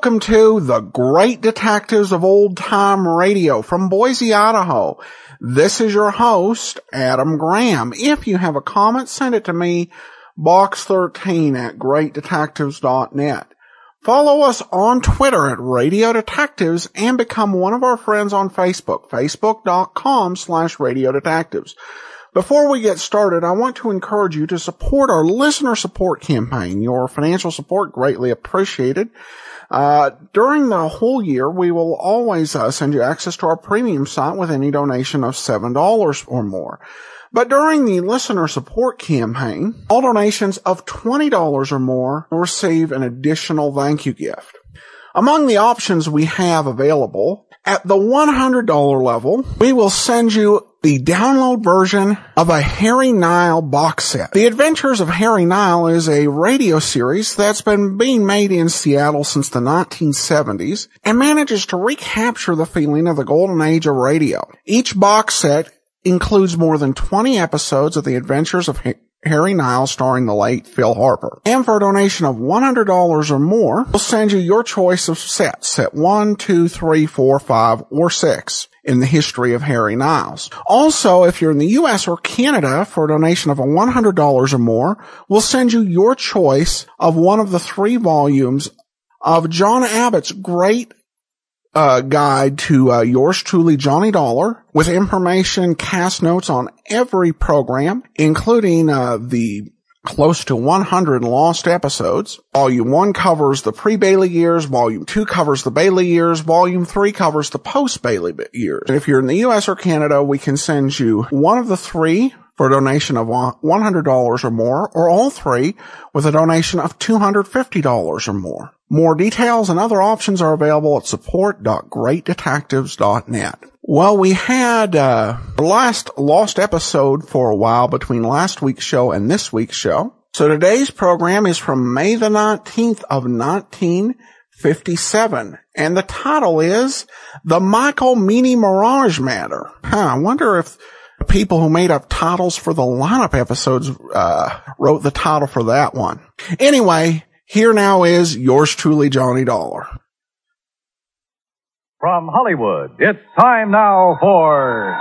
welcome to the great detectives of old time radio from Boise, Idaho. This is your host, Adam Graham. If you have a comment, send it to me, box13 at greatdetectives.net. Follow us on Twitter at Radio Detectives and become one of our friends on Facebook, facebook.com slash Radio Detectives. Before we get started, I want to encourage you to support our listener support campaign. Your financial support greatly appreciated. Uh, during the whole year, we will always uh, send you access to our premium site with any donation of $7 or more. But during the listener support campaign, all donations of $20 or more will receive an additional thank you gift. Among the options we have available, at the $100 level, we will send you the download version of a Harry Nile box set. The Adventures of Harry Nile is a radio series that's been being made in Seattle since the 1970s and manages to recapture the feeling of the golden age of radio. Each box set includes more than 20 episodes of the Adventures of Harry Nile starring the late Phil Harper. And for a donation of $100 or more, we'll send you your choice of sets, set 1, 2, 3, 4, 5, or 6 in the history of Harry Niles. Also, if you're in the US or Canada for a donation of $100 or more, we'll send you your choice of one of the three volumes of John Abbott's great uh, guide to uh, yours truly, Johnny Dollar, with information, cast notes on every program, including uh, the close to 100 lost episodes. Volume 1 covers the pre-Bailey years, Volume 2 covers the Bailey years, Volume 3 covers the post-Bailey years. And if you're in the US or Canada, we can send you one of the three for a donation of $100 or more, or all three with a donation of $250 or more. More details and other options are available at support.greatdetectives.net. Well, we had uh, the last lost episode for a while between last week's show and this week's show. So today's program is from May the 19th of 1957, and the title is The Michael Meany Mirage Matter. Huh, I wonder if the people who made up titles for the lineup episodes uh, wrote the title for that one. Anyway, here now is yours truly, Johnny Dollar. From Hollywood, it's time now for.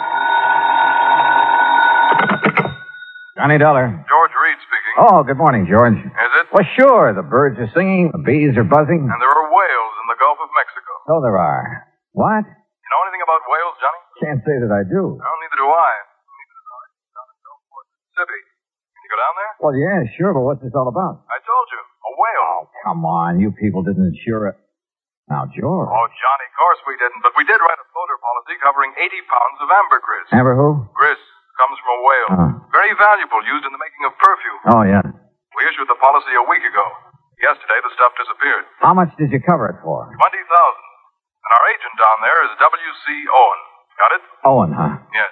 Johnny Dollar. George Reed speaking. Oh, good morning, George. Is it? Well, sure. The birds are singing, the bees are buzzing. And there are whales in the Gulf of Mexico. So there are. What? You know anything about whales, Johnny? Can't say that I do. No, neither do I. Mississippi. Can you go down there? Well, yeah, sure, but what's this all about? I told you. Whale. Oh, come on. You people didn't insure it. Now, George. Oh, Johnny, of course we didn't. But we did write a floater policy covering 80 pounds of ambergris. Amber who? Gris comes from a whale. Uh. Very valuable, used in the making of perfume. Oh, yeah. We issued the policy a week ago. Yesterday, the stuff disappeared. How much did you cover it for? 20000 And our agent down there is W.C. Owen. Got it? Owen, huh? Yes.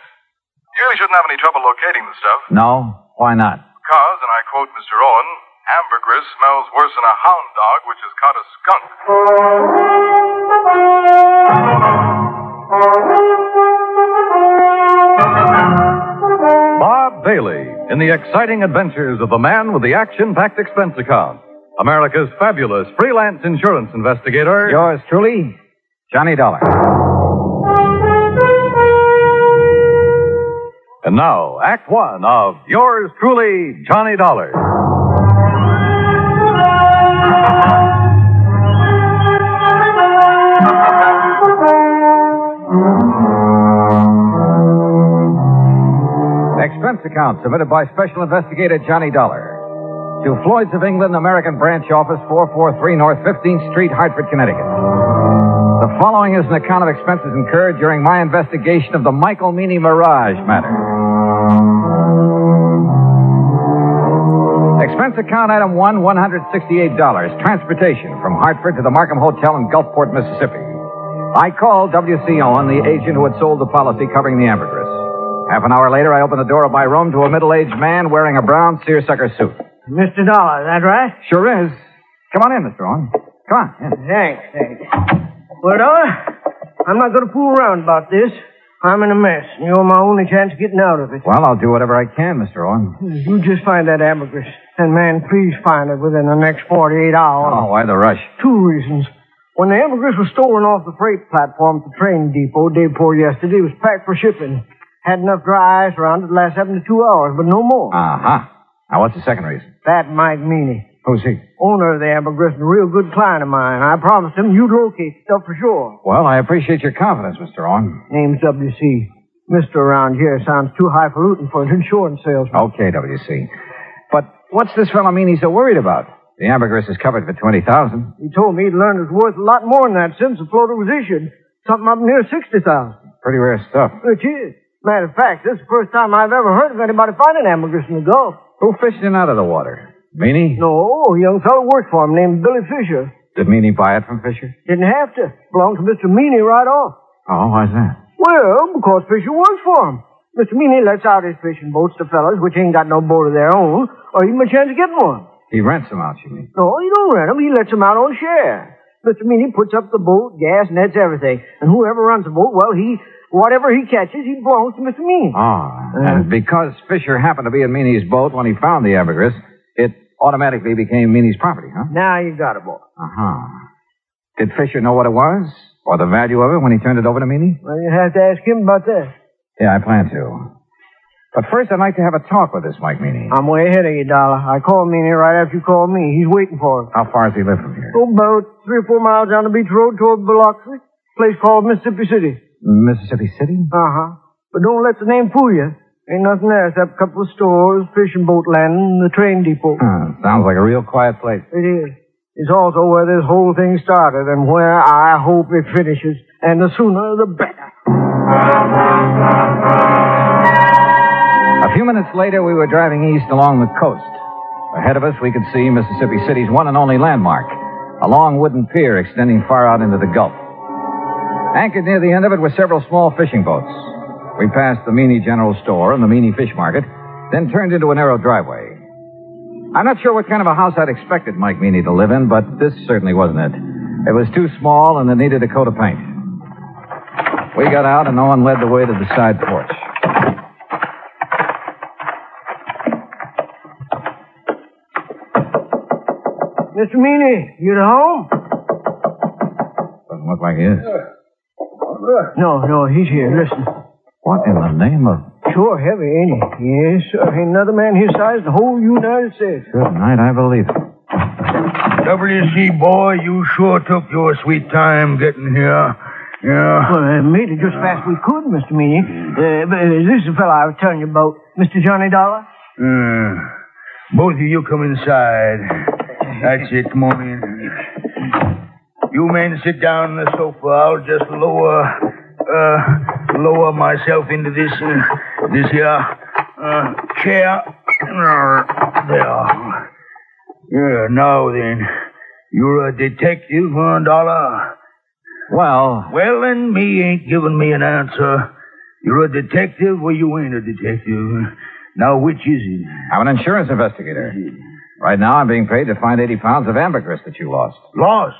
You really shouldn't have any trouble locating the stuff. No? Why not? Because, and I quote Mr. Owen, ambergris smells worse than a hound dog which has caught a skunk. Bob Bailey in the exciting adventures of the man with the action packed expense account. America's fabulous freelance insurance investigator. Yours truly, Johnny Dollar. And now, Act One of yours truly, Johnny Dollar. Expense account submitted by Special Investigator Johnny Dollar. To Floyd's of England, American Branch Office, 443 North 15th Street, Hartford, Connecticut. The following is an account of expenses incurred during my investigation of the Michael Meany Mirage matter. Expense account item one, $168. Transportation from Hartford to the Markham Hotel in Gulfport, Mississippi. I called W.C. Owen, the agent who had sold the policy covering the ambergris. Half an hour later, I opened the door of my room to a middle-aged man wearing a brown seersucker suit. Mr. Dollar, is that right? Sure is. Come on in, Mr. Owen. Come on. in. Thanks, thanks. Well, Dollar, I'm not going to fool around about this. I'm in a mess, and you're my only chance of getting out of it. Well, I'll do whatever I can, Mr. Owen. You just find that ambergris. And, man, please find it within the next 48 hours. Oh, why the rush? Two reasons. When the ambergris was stolen off the freight platform at the train depot day before yesterday, it was packed for shipping. Had enough dry ice around it to last 72 hours, but no more. Uh-huh. Now, what's the second reason? That Mike Meany, Who's he? owner of the ambergris, and a real good client of mine. I promised him you'd locate stuff for sure. Well, I appreciate your confidence, Mr. Owen. Name's W.C. Mister around here sounds too highfalutin for an insurance salesman. Okay, W.C. What's this fellow Meany so worried about? The ambergris is covered for 20000 He told me he'd learned it was worth a lot more than that since the floater was issued. Something up near 60000 Pretty rare stuff. Which is. Matter of fact, this is the first time I've ever heard of anybody finding ambergris in the Gulf. Who fished it out of the water? Meany? No, a young fellow worked for him named Billy Fisher. Did Meany buy it from Fisher? Didn't have to. Belonged to Mr. Meany right off. Oh, why's that? Well, because Fisher works for him. Mr. Meany lets out his fishing boats to fellas which ain't got no boat of their own, or even a chance of getting one. He rents them out, you mean? No, he don't rent them. He lets them out on share. Mr. Meany puts up the boat, gas, nets, everything. And whoever runs the boat, well, he, whatever he catches, he belongs to Mr. Meany. Ah, and because Fisher happened to be in Meany's boat when he found the ambergris, it automatically became Meany's property, huh? Now you got it, boy. Uh-huh. Did Fisher know what it was? Or the value of it when he turned it over to Meany? Well, you have to ask him about that. Yeah, I plan to. But first, I'd like to have a talk with this Mike Meany. I'm way ahead of you, Dollar. I called Meany right after you called me. He's waiting for us. How far does he live from here? Oh, about three or four miles down the beach road toward Biloxi. Place called Mississippi City. Mississippi City? Uh-huh. But don't let the name fool you. Ain't nothing there except a couple of stores, fishing boat landing, and the train depot. Huh, sounds like a real quiet place. It is. It's also where this whole thing started and where I hope it finishes. And the sooner, the better. A few minutes later, we were driving east along the coast. Ahead of us, we could see Mississippi City's one and only landmark, a long wooden pier extending far out into the Gulf. Anchored near the end of it were several small fishing boats. We passed the Meany General Store and the Meany Fish Market, then turned into a narrow driveway. I'm not sure what kind of a house I'd expected Mike Meany to live in, but this certainly wasn't it. It was too small and it needed a coat of paint. We got out and Owen led the way to the side porch. Mr. Meany, you at home? Doesn't look like he is. No, no, he's here. Listen. What in the name of... Sure heavy, ain't he? Yes, sir. Ain't another man his size the whole United States. Good night, I believe it. WC boy, you sure took your sweet time getting here. Yeah. Well, uh, made it just as fast we could, Mr. Meany. Uh, uh, this is the fellow I was telling you about, Mr. Johnny Dollar. Uh, both of you come inside. That's it. Come on in. You men sit down on the sofa. I'll just lower, uh, lower myself into this, uh, this here, uh, chair. There. Yeah, now then. You're a detective, huh, Dollar? Well, Well, then, me ain't giving me an answer. You're a detective or you ain't a detective. Now, which is it? I'm an insurance investigator. Right now, I'm being paid to find 80 pounds of ambergris that you lost. Lost.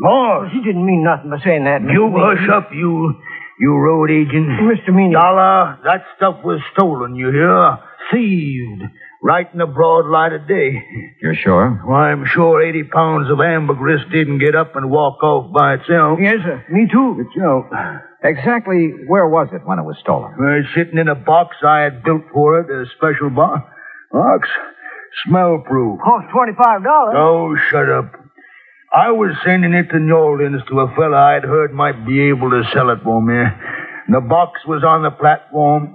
Lost. You didn't mean nothing by saying that, Mr. You Meany. hush up, you, you road agent. Mr. Meany. Dollar, that stuff was stolen, you hear? Thieved. Right in the broad light of day. You're sure? Why, I'm sure 80 pounds of ambergris didn't get up and walk off by itself. Yes, sir. Me too. Itself. Exactly where was it when it was stolen? Uh, sitting in a box I had built for it, a special box. Box? Smell proof. Cost $25. Oh, shut up. I was sending it to New Orleans to a fella I'd heard might be able to sell it for me. The box was on the platform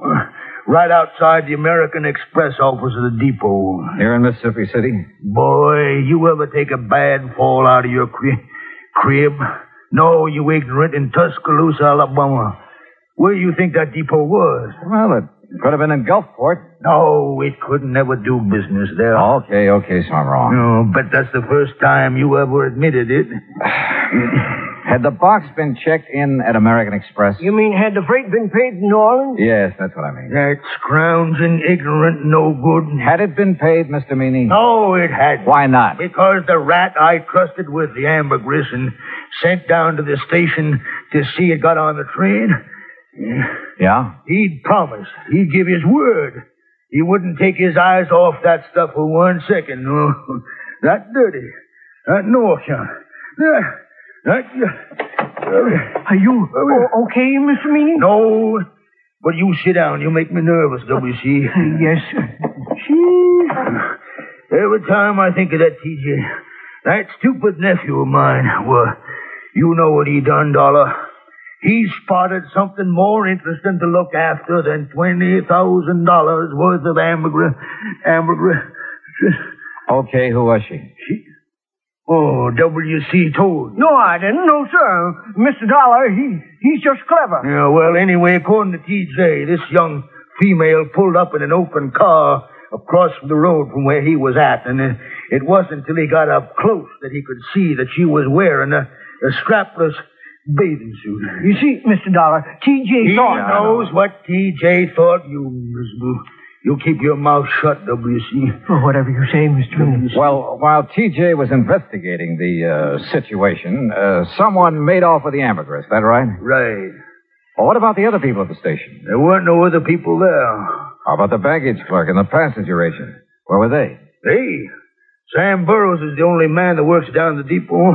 right outside the American Express office of the depot. Here in Mississippi City? Boy, you ever take a bad fall out of your cri- crib? No, you ignorant, in Tuscaloosa, Alabama. Where do you think that depot was? Well, it could have been in Gulfport. No, it couldn't never do business there. Okay, okay, so I'm wrong. No, but that's the first time you ever admitted it. Had the box been checked in at American Express? You mean had the freight been paid in New Orleans? Yes, that's what I mean. That scrounging, ignorant, no good. Had it been paid, Mr. Meany? No, it hadn't. Why not? Because the rat I trusted with the ambergris and sent down to the station to see it got on the train, Yeah? he'd promised. He'd give his word. He wouldn't take his eyes off that stuff for one second. No. Oh, that dirty. That no account. That, That, Are you o- okay, Mr. Meany? no, but you sit down. You make me nervous, W.C. Yes, sir. Every time I think of that, TJ, that stupid nephew of mine, well, you know what he done, Dollar. He spotted something more interesting to look after than $20,000 worth of ambergris. Ambergris. Okay, who was she? she? Oh, W.C. Toad. No, I didn't. No, sir. Mr. Dollar, he he's just clever. Yeah, well, anyway, according to TJ, this young female pulled up in an open car across the road from where he was at, and it, it wasn't until he got up close that he could see that she was wearing a, a strapless bathing suit. You see, Mr. Dollar, T.J. He thought... knows what TJ thought. You miserable. You keep your mouth shut, W.C. Oh, whatever you say, Mr. Williams. Well, while TJ was investigating the uh, situation, uh, someone made off with the ambergris. That right? Right. Well, what about the other people at the station? There weren't no other people there. How about the baggage clerk and the passenger agent? Where were they? Hey, Sam Burrows is the only man that works down the depot,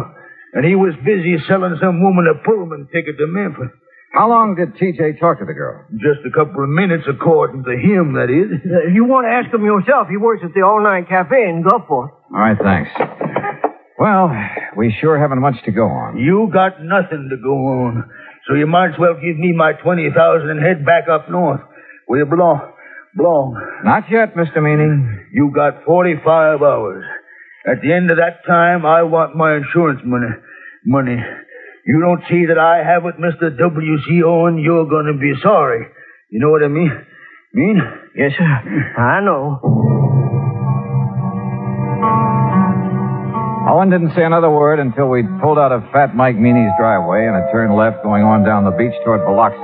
and he was busy selling some woman a Pullman ticket to Memphis. How long did TJ talk to the girl? Just a couple of minutes, according to him, that is. Uh, you want to ask him yourself. He works at the all-night cafe in Gulfport. All right, thanks. Well, we sure haven't much to go on. You got nothing to go on, so you might as well give me my twenty thousand and head back up north, where you belong. Belong. Not yet, Mr. Meany. You got forty-five hours. At the end of that time, I want my insurance money. Money. You don't see that I have it, Mr. W.C. Owen, you're gonna be sorry. You know what I mean? Mean? Yes, sir. I know. Owen didn't say another word until we pulled out of Fat Mike Meany's driveway and it turned left going on down the beach toward Biloxi.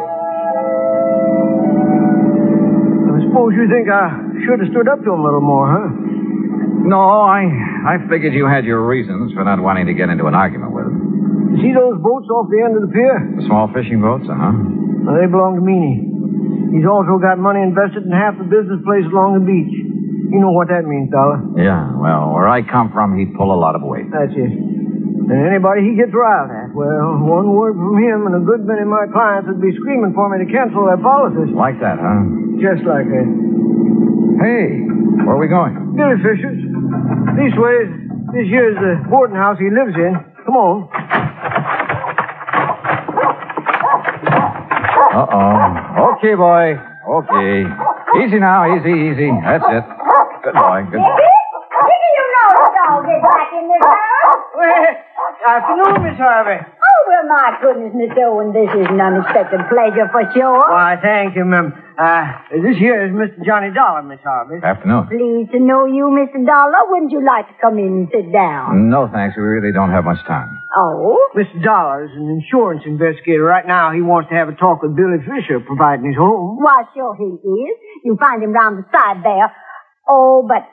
I suppose you think I should have stood up to him a little more, huh? No, I I figured you had your reasons for not wanting to get into an argument with him. You see those boats off the end of the pier? The small fishing boats, uh-huh. Well, they belong to Meany. He's also got money invested in half the business places along the beach. You know what that means, Dollar. Yeah, well, where I come from, he'd pull a lot of weight. That's it. And anybody he gets riled at, well, one word from him and a good many of my clients would be screaming for me to cancel their policies. Like that, huh? Just like that. Hey, where are we going? Billy Fisher's. These ways, this here's the boarding house he lives in. Come on. Uh-oh. Okay, boy. Okay. Easy now, easy, easy. That's it. Good boy, good boy. Didn't you know the dog is back in this house? Well, afternoon, Miss Harvey. Oh, well, my goodness, Miss Owen, this is an unexpected pleasure for sure. Why, thank you, ma'am. Uh, this here is Mr. Johnny Dollar, Miss Harvey. Afternoon. Pleased to know you, Mr. Dollar. Wouldn't you like to come in and sit down? No, thanks. We really don't have much time. Oh? Mr. Dollar is an insurance investigator. Right now, he wants to have a talk with Billy Fisher, providing his home. Why, sure he is. You find him round the side there. Oh, but,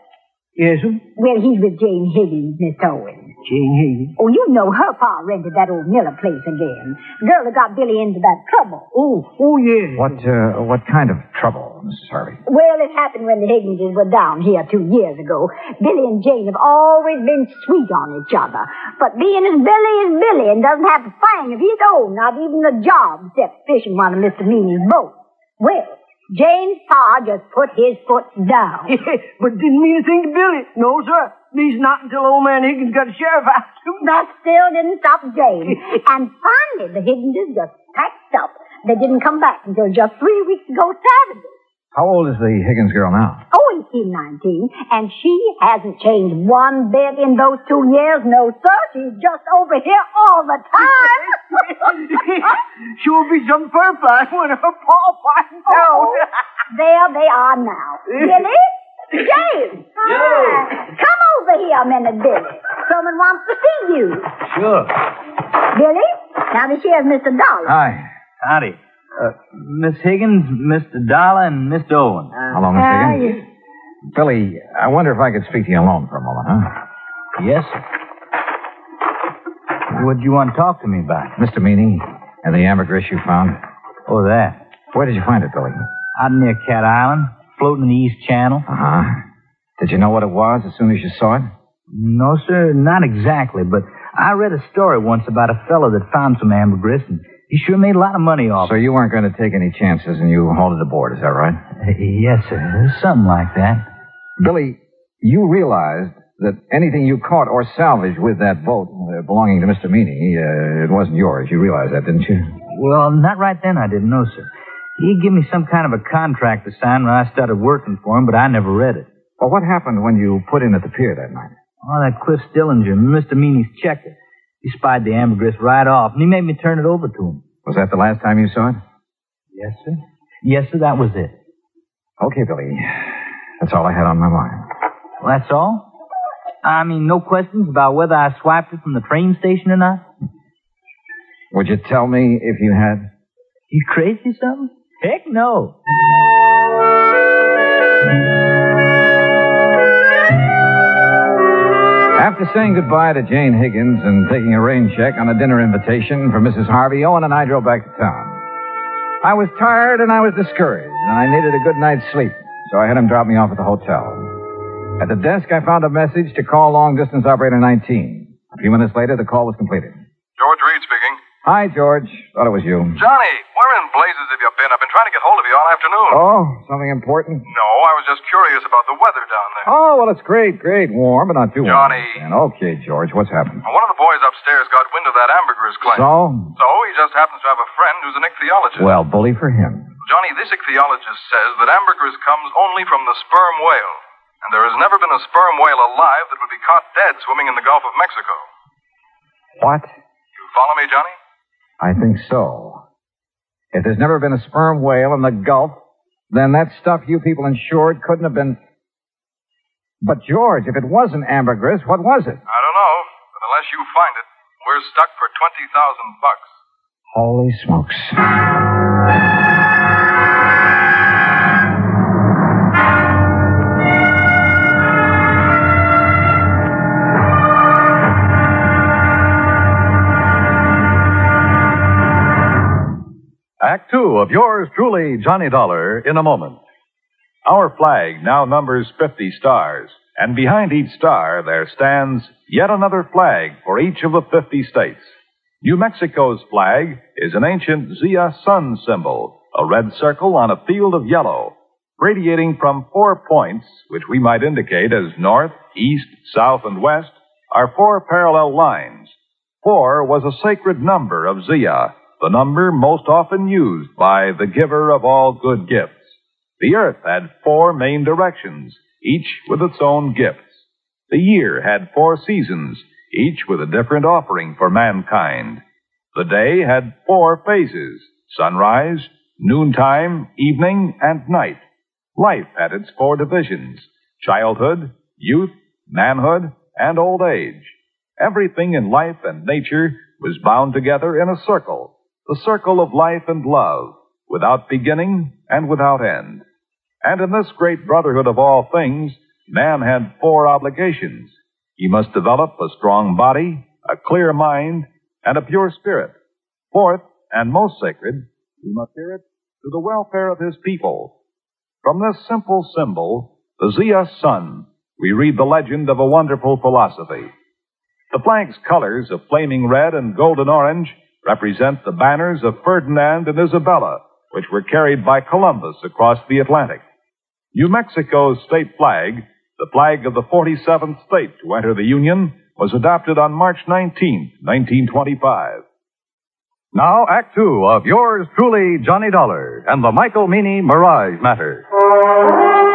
Yes, sir? well, he's with Jane Higgins, Miss Owen. Jane Higgins. Oh, you know her pa rented that old Miller place again. The girl that got Billy into that trouble. Oh, oh, yes. What, uh, what kind of trouble, Mrs. Harvey? Well, it happened when the Higginses were down here two years ago. Billy and Jane have always been sweet on each other. But being as Billy is Billy and doesn't have a thing of his own, not even a job except fishing one of Mr. Meany's boats. Well, Jane's pa just put his foot down. but didn't mean a thing to Billy. No, sir. At least not until old man Higgins got a sheriff out. That still didn't stop Jane. and finally, the Higginses just packed up. They didn't come back until just three weeks ago Saturday. How old is the Higgins girl now? Oh, he's 19, and she hasn't changed one bit in those two years. No, sir. She's just over here all the time. She'll be some fur fly when her paw finds Oh, out. there they are now. Billy? James! Hi. Come over here a minute, Billy. Someone wants to see you. Sure. Billy? Now, this here's Mr. Dollar. Hi. Howdy. Uh, Miss Higgins, Mr. Dollar, and Mr. Owen. Hello, Miss How are Higgins. Billy, I wonder if I could speak to you alone for a moment, huh? Yes, sir. What do you want to talk to me about? Mr. Meany and the ambergris you found. Oh, that. Where did you find it, Billy? Out near Cat Island, floating in the East Channel. Uh-huh. Did you know what it was as soon as you saw it? No, sir, not exactly, but I read a story once about a fellow that found some ambergris, and he sure made a lot of money off So you weren't going to take any chances and you hauled it aboard, is that right? Uh, Yes, sir. Something like that. Billy, you realized that anything you caught or salvaged with that boat uh, belonging to Mr. Meany, uh, it wasn't yours. You realized that, didn't you? Well, not right then, I didn't know, sir. He gave me some kind of a contract to sign when I started working for him, but I never read it. Well, what happened when you put in at the pier that night? Oh, that Cliff Stillinger, Mr. Meany's checker. He spied the ambergris right off, and he made me turn it over to him. Was that the last time you saw it? Yes, sir. Yes, sir, that was it. Okay, Billy. That's all I had on my mind. Well, that's all? I mean, no questions about whether I swiped it from the train station or not? Would you tell me if you had? You crazy or something? Heck no. After saying goodbye to Jane Higgins and taking a rain check on a dinner invitation for Mrs. Harvey, Owen and I drove back to town. I was tired and I was discouraged, and I needed a good night's sleep, so I had him drop me off at the hotel. At the desk, I found a message to call long distance operator 19. A few minutes later, the call was completed. George Reed speaking. Hi, George. Thought it was you. Johnny, where in blazes have you been? I've been trying to get hold of you all afternoon. Oh, something important? No, I was just curious about the weather down there. Oh, well, it's great, great. Warm, but not too warm. Johnny. And okay, George, what's happened? One of the boys upstairs got wind of that ambergris claim. So? So he just happens to have a friend who's an ichthyologist. Well, bully for him. Johnny, this ichthyologist says that ambergris comes only from the sperm whale. And there has never been a sperm whale alive that would be caught dead swimming in the Gulf of Mexico. What? You follow me, Johnny? I think so. If there's never been a sperm whale in the Gulf, then that stuff you people insured couldn't have been. But, George, if it wasn't ambergris, what was it? I don't know, but unless you find it, we're stuck for 20,000 bucks. Holy smokes. Act two of yours truly, Johnny Dollar, in a moment. Our flag now numbers 50 stars, and behind each star there stands yet another flag for each of the 50 states. New Mexico's flag is an ancient Zia sun symbol, a red circle on a field of yellow, radiating from four points, which we might indicate as north, east, south, and west, are four parallel lines. Four was a sacred number of Zia, the number most often used by the giver of all good gifts. The earth had four main directions, each with its own gifts. The year had four seasons, each with a different offering for mankind. The day had four phases, sunrise, noontime, evening, and night. Life had its four divisions, childhood, youth, manhood, and old age. Everything in life and nature was bound together in a circle, the circle of life and love, without beginning and without end. And in this great brotherhood of all things, man had four obligations. He must develop a strong body, a clear mind, and a pure spirit. Fourth, and most sacred, he must hear it to the welfare of his people. From this simple symbol, the Zia sun, we read the legend of a wonderful philosophy. The flag's colors of flaming red and golden orange represent the banners of Ferdinand and Isabella, which were carried by Columbus across the Atlantic. New Mexico's state flag, the flag of the 47th state to enter the Union, was adopted on March 19, 1925. Now, Act Two of yours truly, Johnny Dollar, and the Michael Meany Mirage Matter.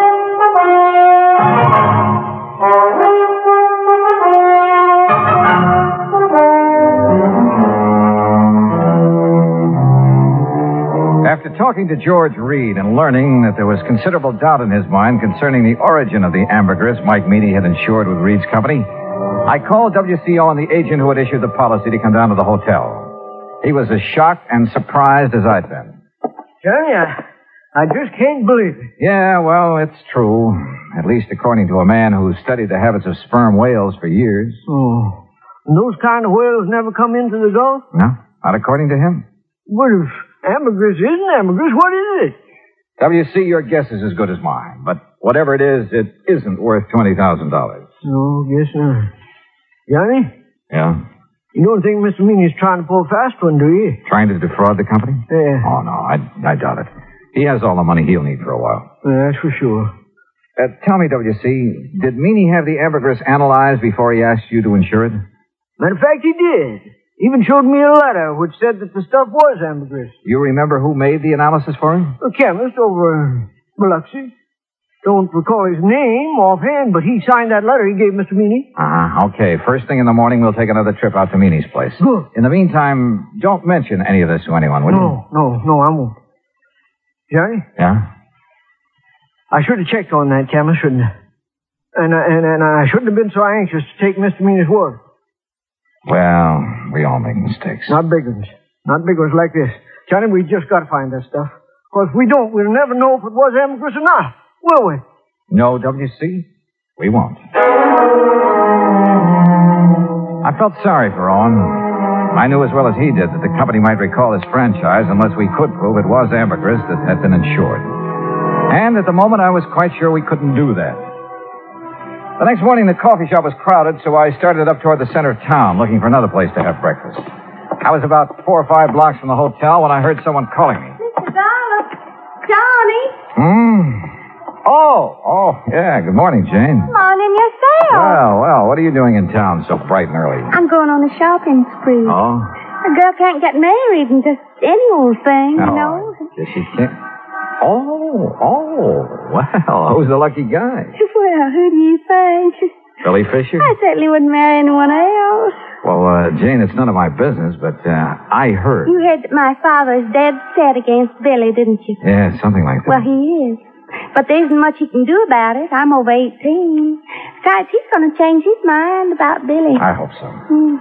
Talking to George Reed and learning that there was considerable doubt in his mind concerning the origin of the ambergris Mike Meany had insured with Reed's company, I called W.C. Owen the agent who had issued the policy to come down to the hotel. He was as shocked and surprised as I'd been. Johnny, I, I just can't believe it. Yeah, well, it's true. At least according to a man who studied the habits of sperm whales for years. Oh. And those kind of whales never come into the Gulf? No, not according to him. What if ambergris isn't ambergris? What is it? WC, your guess is as good as mine. But whatever it is, it isn't worth $20,000. No, guess not. Johnny, Yeah? You don't think Mr. Meany's trying to pull a fast one, do you? Trying to defraud the company? Yeah. Oh, no, I, I doubt it. He has all the money he'll need for a while. Yeah, that's for sure. Uh, tell me, W.C., did Meany have the ambergris analyzed before he asked you to insure it? Matter of fact, he did. Even showed me a letter which said that the stuff was ambergris. You remember who made the analysis for him? A chemist over in Biloxi. Don't recall his name offhand, but he signed that letter he gave Mr. Meany. Ah, okay. First thing in the morning, we'll take another trip out to Meany's place. Good. In the meantime, don't mention any of this to anyone, will you? No, no, no, I won't. Johnny, Yeah? I should have checked on that chemist, shouldn't I? And, uh, and, and I shouldn't have been so anxious to take Mr. Meany's word. Well, we all make mistakes. Not big ones. Not big ones like this. Johnny, we just got to find that stuff. Because if we don't, we'll never know if it was ambergris or not, will we? No, W.C., we won't. I felt sorry for Owen. I knew as well as he did that the company might recall his franchise unless we could prove it was ambergris that had been insured. And at the moment, I was quite sure we couldn't do that. The next morning, the coffee shop was crowded, so I started up toward the center of town looking for another place to have breakfast. I was about four or five blocks from the hotel when I heard someone calling me. Mr. Dollar. Johnny. Hmm. Oh, oh, yeah. Good morning, Jane. Morning yourself. Well, well, what are you doing in town so bright and early? I'm going on a shopping spree. Oh? A girl can't get married in just any old thing, you know. Guess you can't. Oh, oh, well, who's the lucky guy? Well, who do you think? Billy Fisher? I certainly wouldn't marry anyone else. Well, uh, Jane, it's none of my business, but uh, I heard. You heard that my father is dead set against Billy, didn't you? Yeah, something like that. Well, he is. But there isn't much he can do about it. I'm over 18. Besides, he's going to change his mind about Billy. I hope so. Hmm.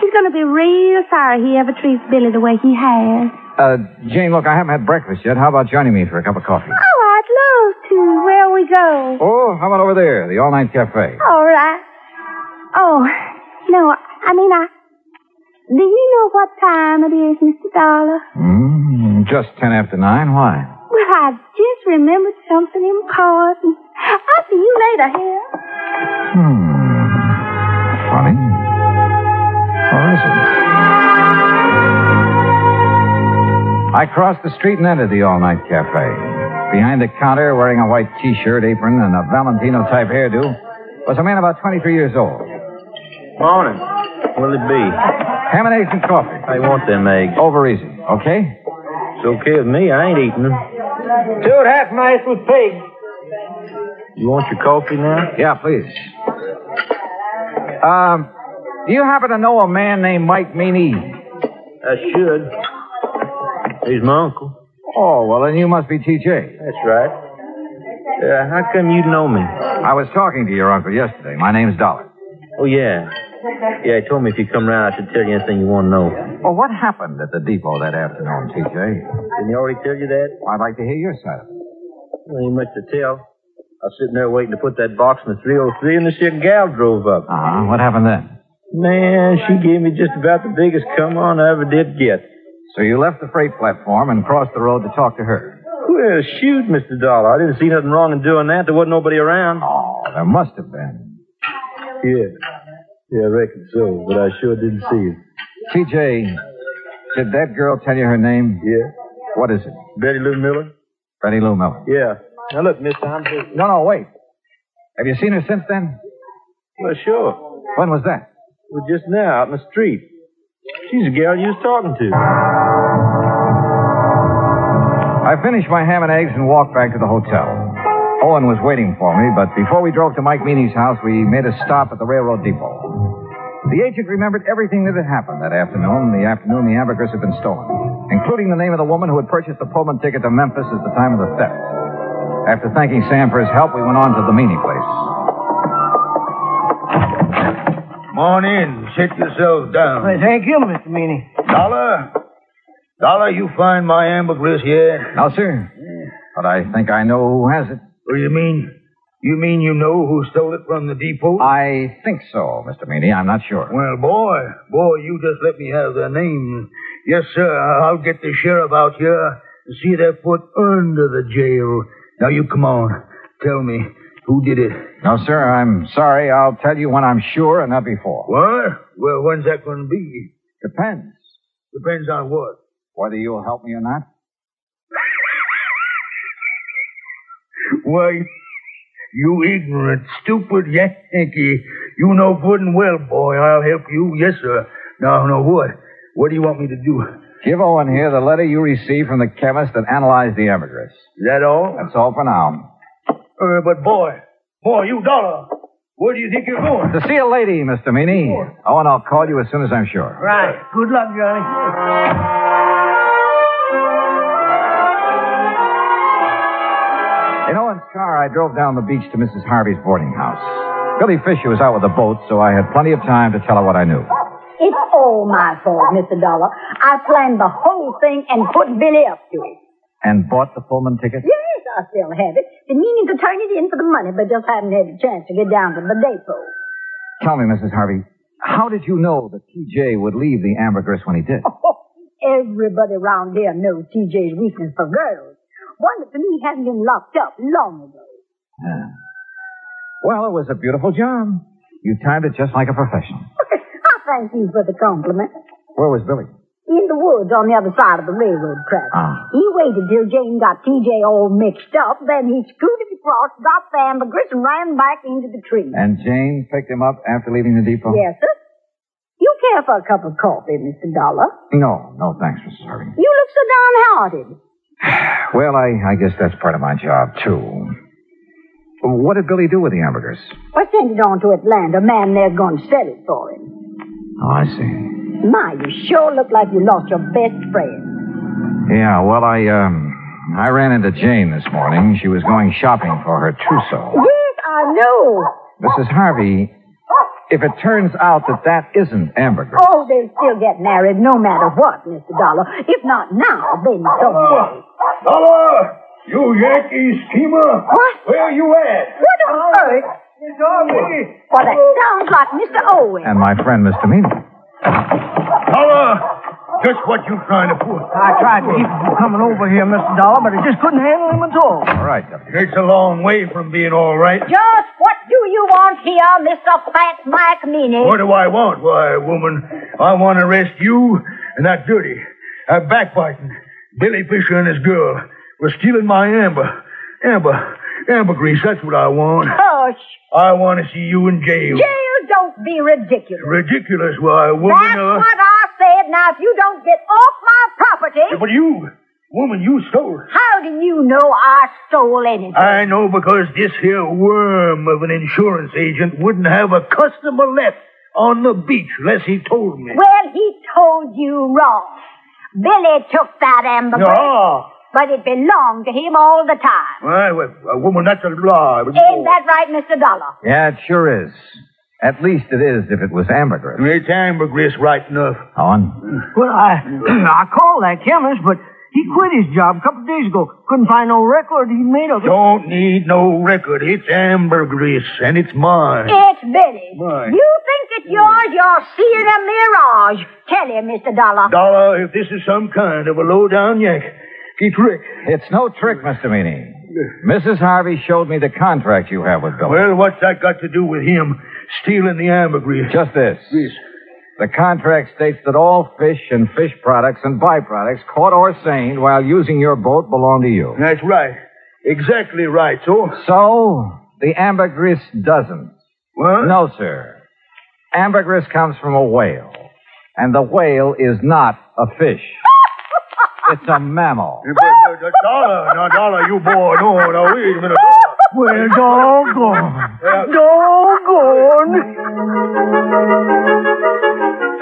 He's going to be real sorry he ever treats Billy the way he has. Uh, Jane, look, I haven't had breakfast yet. How about joining me for a cup of coffee? Oh, I'd love to. Where we go? Oh, how about over there, the all-night cafe? All right. Oh, no, I mean, I. Do you know what time it is, Mr. Dollar? Mm, just ten after nine. Why? Well, I just remembered something important. I'll see you later, here. Hmm. Funny. Or is it? I crossed the street and entered the all-night cafe. Behind the counter, wearing a white T-shirt, apron, and a Valentino-type hairdo, was a man about 23 years old. Morning. What'll it be? Ham and eggs and coffee. I want them eggs. Over easy, okay? It's okay with me. I ain't eating them. Two and a half mice with pig. You want your coffee now? Yeah, please. Um, do you happen to know a man named Mike Meany? I should. He's my uncle. Oh, well, then you must be TJ. That's right. Uh, how come you know me? I was talking to your uncle yesterday. My name's Dollar. Oh, yeah. Yeah, he told me if you come round, I should tell you anything you want to know. Well, what happened at the depot that afternoon, TJ? Didn't he already tell you that? I'd like to hear your side of it. Well, ain't much to tell. I was sitting there waiting to put that box in the 303, and this here gal drove up. Uh-huh. What happened then? Man, she gave me just about the biggest come on I ever did get. So you left the freight platform and crossed the road to talk to her. Well, shoot, Mr. Dollar. I didn't see nothing wrong in doing that. There wasn't nobody around. Oh, there must have been. Yeah. Yeah, I reckon so, but I sure didn't see it. TJ, did that girl tell you her name? Yeah. What is it? Betty Lou Miller? Betty Lou Miller. Yeah. Now, look, mister, I'm just... No, no, wait. Have you seen her since then? Well, sure. When was that? Well, just now, out in the street. She's the gal you was talking to. I finished my ham and eggs and walked back to the hotel. Owen was waiting for me, but before we drove to Mike Meany's house, we made a stop at the railroad depot. The agent remembered everything that had happened that afternoon, the afternoon the ambergris had been stolen, including the name of the woman who had purchased the Pullman ticket to Memphis at the time of the theft. After thanking Sam for his help, we went on to the Meany place. Come on in. Sit yourself down. Well, thank you, Mr. Meany. Dollar? Dollar, you find my ambergris yet? No, sir. But I think I know who has it. What do you mean? You mean you know who stole it from the depot? I think so, Mr. Meany. I'm not sure. Well, boy, boy, you just let me have their name. Yes, sir, I'll get the sheriff out here and see their foot under the jail. Now, you come on. Tell me, Who did it? No, sir, I'm sorry. I'll tell you when I'm sure and not before. What? Well, when's that going to be? Depends. Depends on what. Whether you'll help me or not. Why, you ignorant, stupid Yankee. You know good and well, boy. I'll help you. Yes, sir. Now, now, what? What do you want me to do? Give Owen here the letter you received from the chemist that analyzed the ambergris. Is that all? That's all for now. Uh, but, boy, boy, you dollar. Where do you think you're going? To see a lady, Mr. Meany. Owen, I'll call you as soon as I'm sure. Right. Good luck, Johnny. Car, I drove down the beach to Mrs. Harvey's boarding house. Billy Fisher was out with the boat, so I had plenty of time to tell her what I knew. It's all my fault, Mr. Dollar. I planned the whole thing and put Billy up to it. And bought the Pullman ticket? Yes, I still have it. Been meaning to turn it in for the money, but just haven't had a chance to get down to the depot. Tell me, Mrs. Harvey, how did you know that TJ would leave the ambergris when he did? Oh, everybody around here knows TJ's weakness for girls. Wonder to me he hasn't been locked up long ago. Ah. Well, it was a beautiful job. You timed it just like a professional. I thank you for the compliment. Where was Billy? In the woods on the other side of the railroad track. Ah. He waited till Jane got TJ all mixed up, then he scooted across, got the ambergris, and ran back into the tree. And Jane picked him up after leaving the depot? Yes, sir. You care for a cup of coffee, Mr. Dollar? No, no, thanks, Mrs. Harvey. You look so downhearted. Well, I, I guess that's part of my job, too. What did Billy do with the ambergris? I sent it on to Atlanta. A man there's going to sell it for him. Oh, I see. My, you sure look like you lost your best friend. Yeah, well, I, um, I ran into Jane this morning. She was going shopping for her trousseau. Yes, I know. Mrs. Harvey, if it turns out that that isn't ambergris, Oh, they'll still get married no matter what, Mr. Dollar. If not now, then someday. Dollar! You Yankee schemer! What? Where are you at? What on earth? Well, that sounds like Mr. Owen. and my friend Mr. Meany. Dollar! Just what you trying to pull? I tried to keep him from coming over here, Mr. Dollar, but I just couldn't handle him at all. All right, W. It's a long way from being all right. Just what do you want here, Mr. Fat Mike Meany? What do I want? Why, woman, I want to arrest you and that dirty, that backbiting Billy Fisher and his girl for stealing my amber, amber, ambergris. That's what I want. Hush. I want to see you in jail. Jail, don't be ridiculous. Ridiculous, why, woman. That's uh, what I said. Now, if you don't get off my property, But you, woman, you stole it. how do you know I stole anything? I know because this here worm of an insurance agent wouldn't have a customer left on the beach unless he told me. Well, he told you wrong. Billy took that ambergris, No. but it belonged to him all the time. Why, well, a woman, that's a lie. But- Ain't that right, Mr. Dollar? Yeah, it sure is. At least it is if it was ambergris. It's ambergris right enough. Owen? Well, I I called that chemist, but he quit his job a couple of days ago. Couldn't find no record he made of it. Don't need no record. It's ambergris, and it's mine. It's Billy. Mine. You think it's yours? You're seeing a mirage. Tell him, Mr. Dollar. Dollar, if this is some kind of a low-down Yankee trick. It's no trick, Mr. Meany. Mrs. Harvey showed me the contract you have with Billy. Well, what's that got to do with him stealing the ambergris? Just this. Yes. The contract states that all fish and fish products and byproducts caught or seined while using your boat belong to you. That's right. Exactly right, so. So, the ambergris doesn't. What? No, sir. Ambergris comes from a whale. And the whale is not a fish. it's a mammal. But, but, but, dollar, now, dollar, you boy, no, now, wait a minute. Well, doggone. Doggone.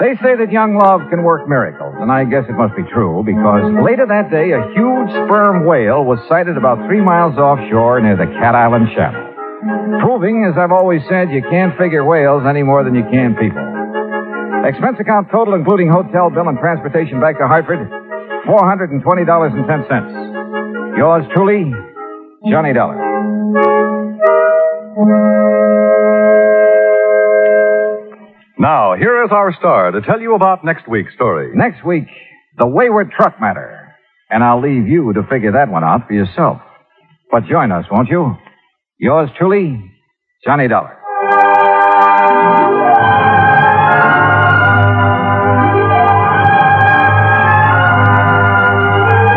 They say that young love can work miracles, and I guess it must be true because later that day, a huge sperm whale was sighted about three miles offshore near the Cat Island Channel. Proving, as I've always said, you can't figure whales any more than you can people. Expense account total, including hotel bill and transportation back to Hartford, $420.10. Yours truly, Johnny Dollar. Now, here is our star to tell you about next week's story. Next week, the wayward truck matter. And I'll leave you to figure that one out for yourself. But join us, won't you? Yours truly, Johnny Dollar.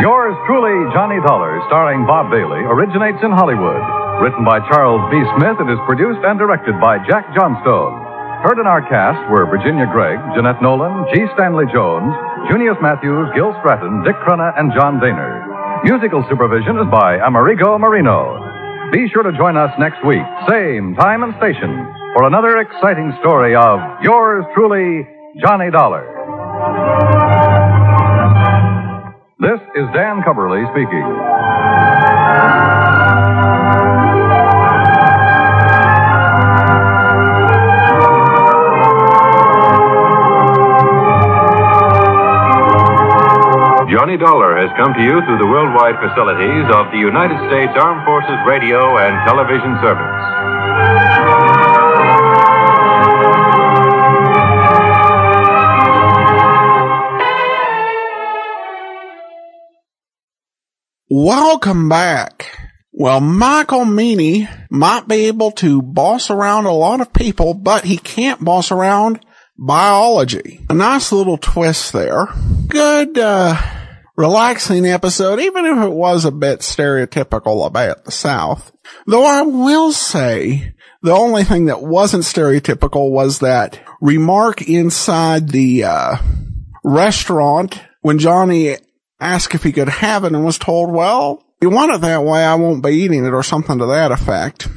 Yours truly, Johnny Dollar, starring Bob Bailey, originates in Hollywood. Written by Charles B. Smith, it is produced and directed by Jack Johnstone. Heard in our cast were Virginia Gregg, Jeanette Nolan, G. Stanley Jones, Junius Matthews, Gil Stratton, Dick Crenna, and John Dehner. Musical supervision is by Amerigo Marino. Be sure to join us next week, same time and station, for another exciting story of yours truly, Johnny Dollar. This is Dan Cubberly speaking. Johnny Dollar has come to you through the worldwide facilities of the United States Armed Forces Radio and Television Service. Welcome back. Well, Michael Meany might be able to boss around a lot of people, but he can't boss around biology. A nice little twist there. Good, uh, relaxing episode, even if it was a bit stereotypical about the South. Though I will say, the only thing that wasn't stereotypical was that remark inside the, uh, restaurant when Johnny asked if he could have it and was told, well, you want it that way, I won't be eating it or something to that effect.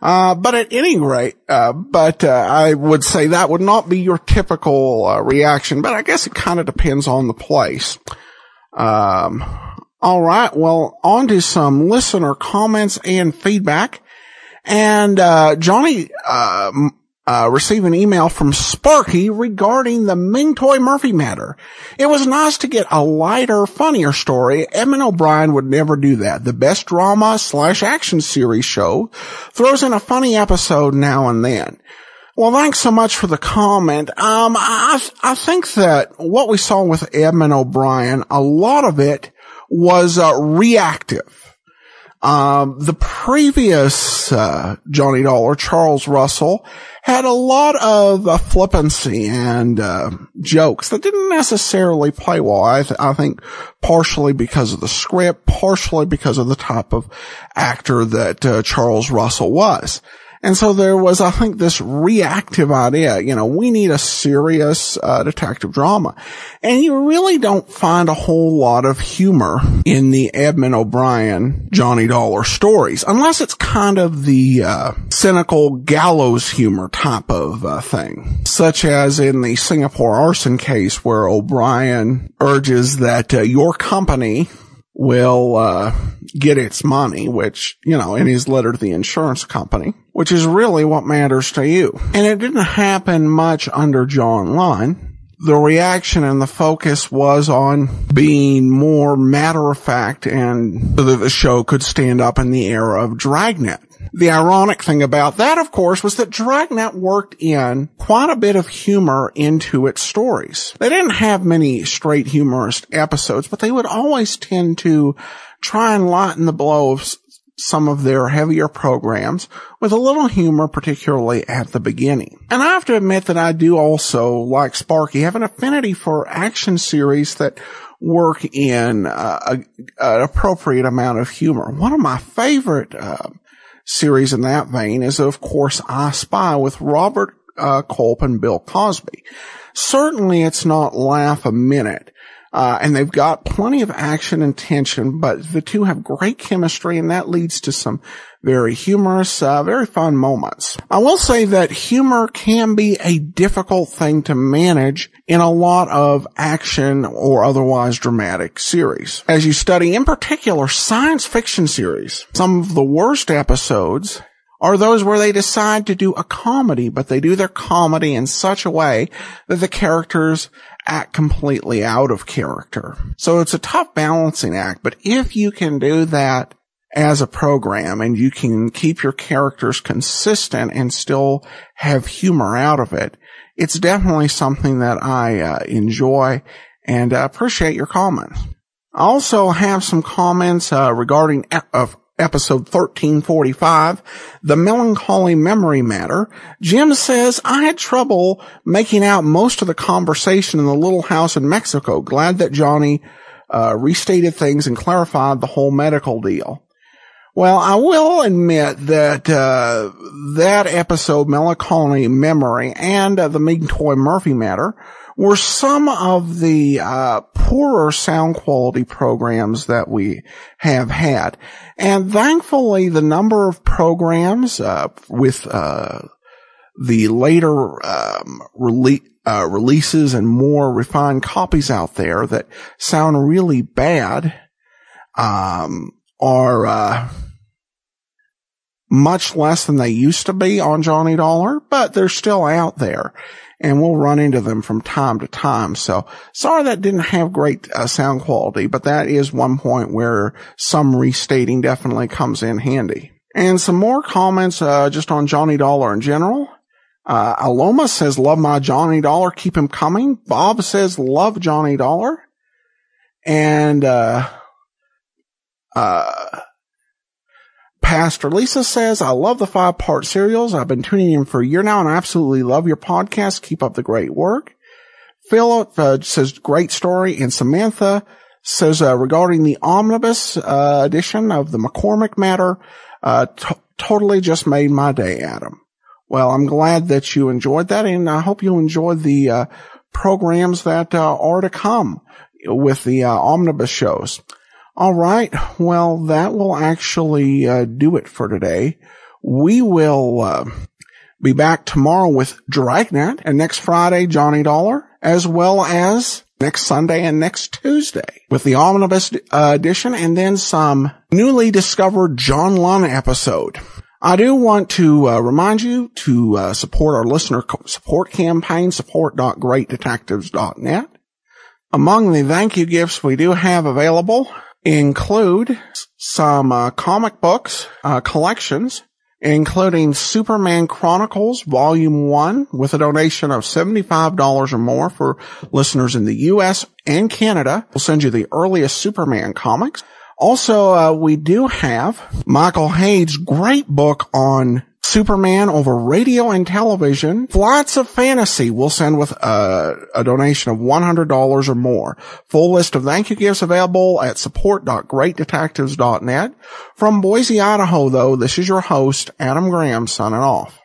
Uh, but at any rate, uh, but, uh, I would say that would not be your typical, uh, reaction, but I guess it kind of depends on the place. Um, all right. Well, on to some listener comments and feedback. And, uh, Johnny, uh, receive an email from Sparky regarding the Ming Toy Murphy matter. It was nice to get a lighter, funnier story. Edmund O'Brien would never do that. The best drama slash action series show throws in a funny episode now and then. Well, thanks so much for the comment. Um, I, I think that what we saw with Edmund O'Brien, a lot of it was, uh, reactive. Um, the previous, uh, Johnny Dollar, Charles Russell, had a lot of uh, flippancy and, uh, jokes that didn't necessarily play well. I, th- I think partially because of the script, partially because of the type of actor that, uh, Charles Russell was. And so there was, I think, this reactive idea, you know, we need a serious uh, detective drama. And you really don't find a whole lot of humor in the Edmund O'Brien, Johnny Dollar stories, unless it's kind of the uh, cynical gallows humor type of uh, thing, such as in the Singapore arson case where O'Brien urges that uh, your company will uh, get its money, which, you know, in his letter to the insurance company, which is really what matters to you. And it didn't happen much under John Lund. The reaction and the focus was on being more matter of fact and so that the show could stand up in the era of Dragnet. The ironic thing about that, of course, was that Dragnet worked in quite a bit of humor into its stories. They didn't have many straight humorous episodes, but they would always tend to try and lighten the blow of some of their heavier programs with a little humor, particularly at the beginning. And I have to admit that I do also, like Sparky, have an affinity for action series that work in uh, an appropriate amount of humor. One of my favorite uh, series in that vein is, of course, I Spy with Robert uh, Culp and Bill Cosby. Certainly it's not laugh a minute. Uh, and they've got plenty of action and tension, but the two have great chemistry and that leads to some very humorous, uh, very fun moments. I will say that humor can be a difficult thing to manage in a lot of action or otherwise dramatic series. As you study in particular science fiction series, some of the worst episodes are those where they decide to do a comedy, but they do their comedy in such a way that the characters act completely out of character. So it's a tough balancing act, but if you can do that as a program and you can keep your characters consistent and still have humor out of it, it's definitely something that I uh, enjoy and uh, appreciate your comments. I also have some comments uh, regarding of episode 1345, The Melancholy Memory Matter, Jim says, I had trouble making out most of the conversation in the little house in Mexico. Glad that Johnny, uh, restated things and clarified the whole medical deal. Well, I will admit that, uh, that episode, Melancholy Memory and uh, the Ming Toy Murphy Matter were some of the uh, poorer sound quality programs that we have had. And thankfully, the number of programs uh, with uh, the later um, rele- uh, releases and more refined copies out there that sound really bad um, are uh, much less than they used to be on Johnny Dollar, but they're still out there and we'll run into them from time to time. So sorry that didn't have great uh, sound quality, but that is one point where some restating definitely comes in handy. And some more comments, uh, just on Johnny Dollar in general. Uh, Aloma says, love my Johnny Dollar. Keep him coming. Bob says, love Johnny Dollar. And, uh, uh, Pastor Lisa says, I love the five part serials. I've been tuning in for a year now and I absolutely love your podcast. Keep up the great work. Philip uh, says, great story. And Samantha says, uh, regarding the omnibus uh, edition of the McCormick matter, uh, totally just made my day, Adam. Well, I'm glad that you enjoyed that and I hope you enjoyed the uh, programs that uh, are to come with the omnibus shows. All right. Well, that will actually uh, do it for today. We will uh, be back tomorrow with Dragnet and next Friday, Johnny Dollar, as well as next Sunday and next Tuesday with the omnibus edition and then some newly discovered John Lund episode. I do want to uh, remind you to uh, support our listener support campaign, support.greatdetectives.net. Among the thank you gifts we do have available include some uh, comic books uh, collections, including Superman Chronicles Volume 1 with a donation of $75 or more for listeners in the US and Canada. We'll send you the earliest Superman comics. Also, uh, we do have Michael Hayde's great book on Superman over radio and television. Flights of Fantasy will send with a, a, donation of $100 or more. Full list of thank you gifts available at support.greatdetectives.net. From Boise, Idaho, though, this is your host, Adam Graham, signing off.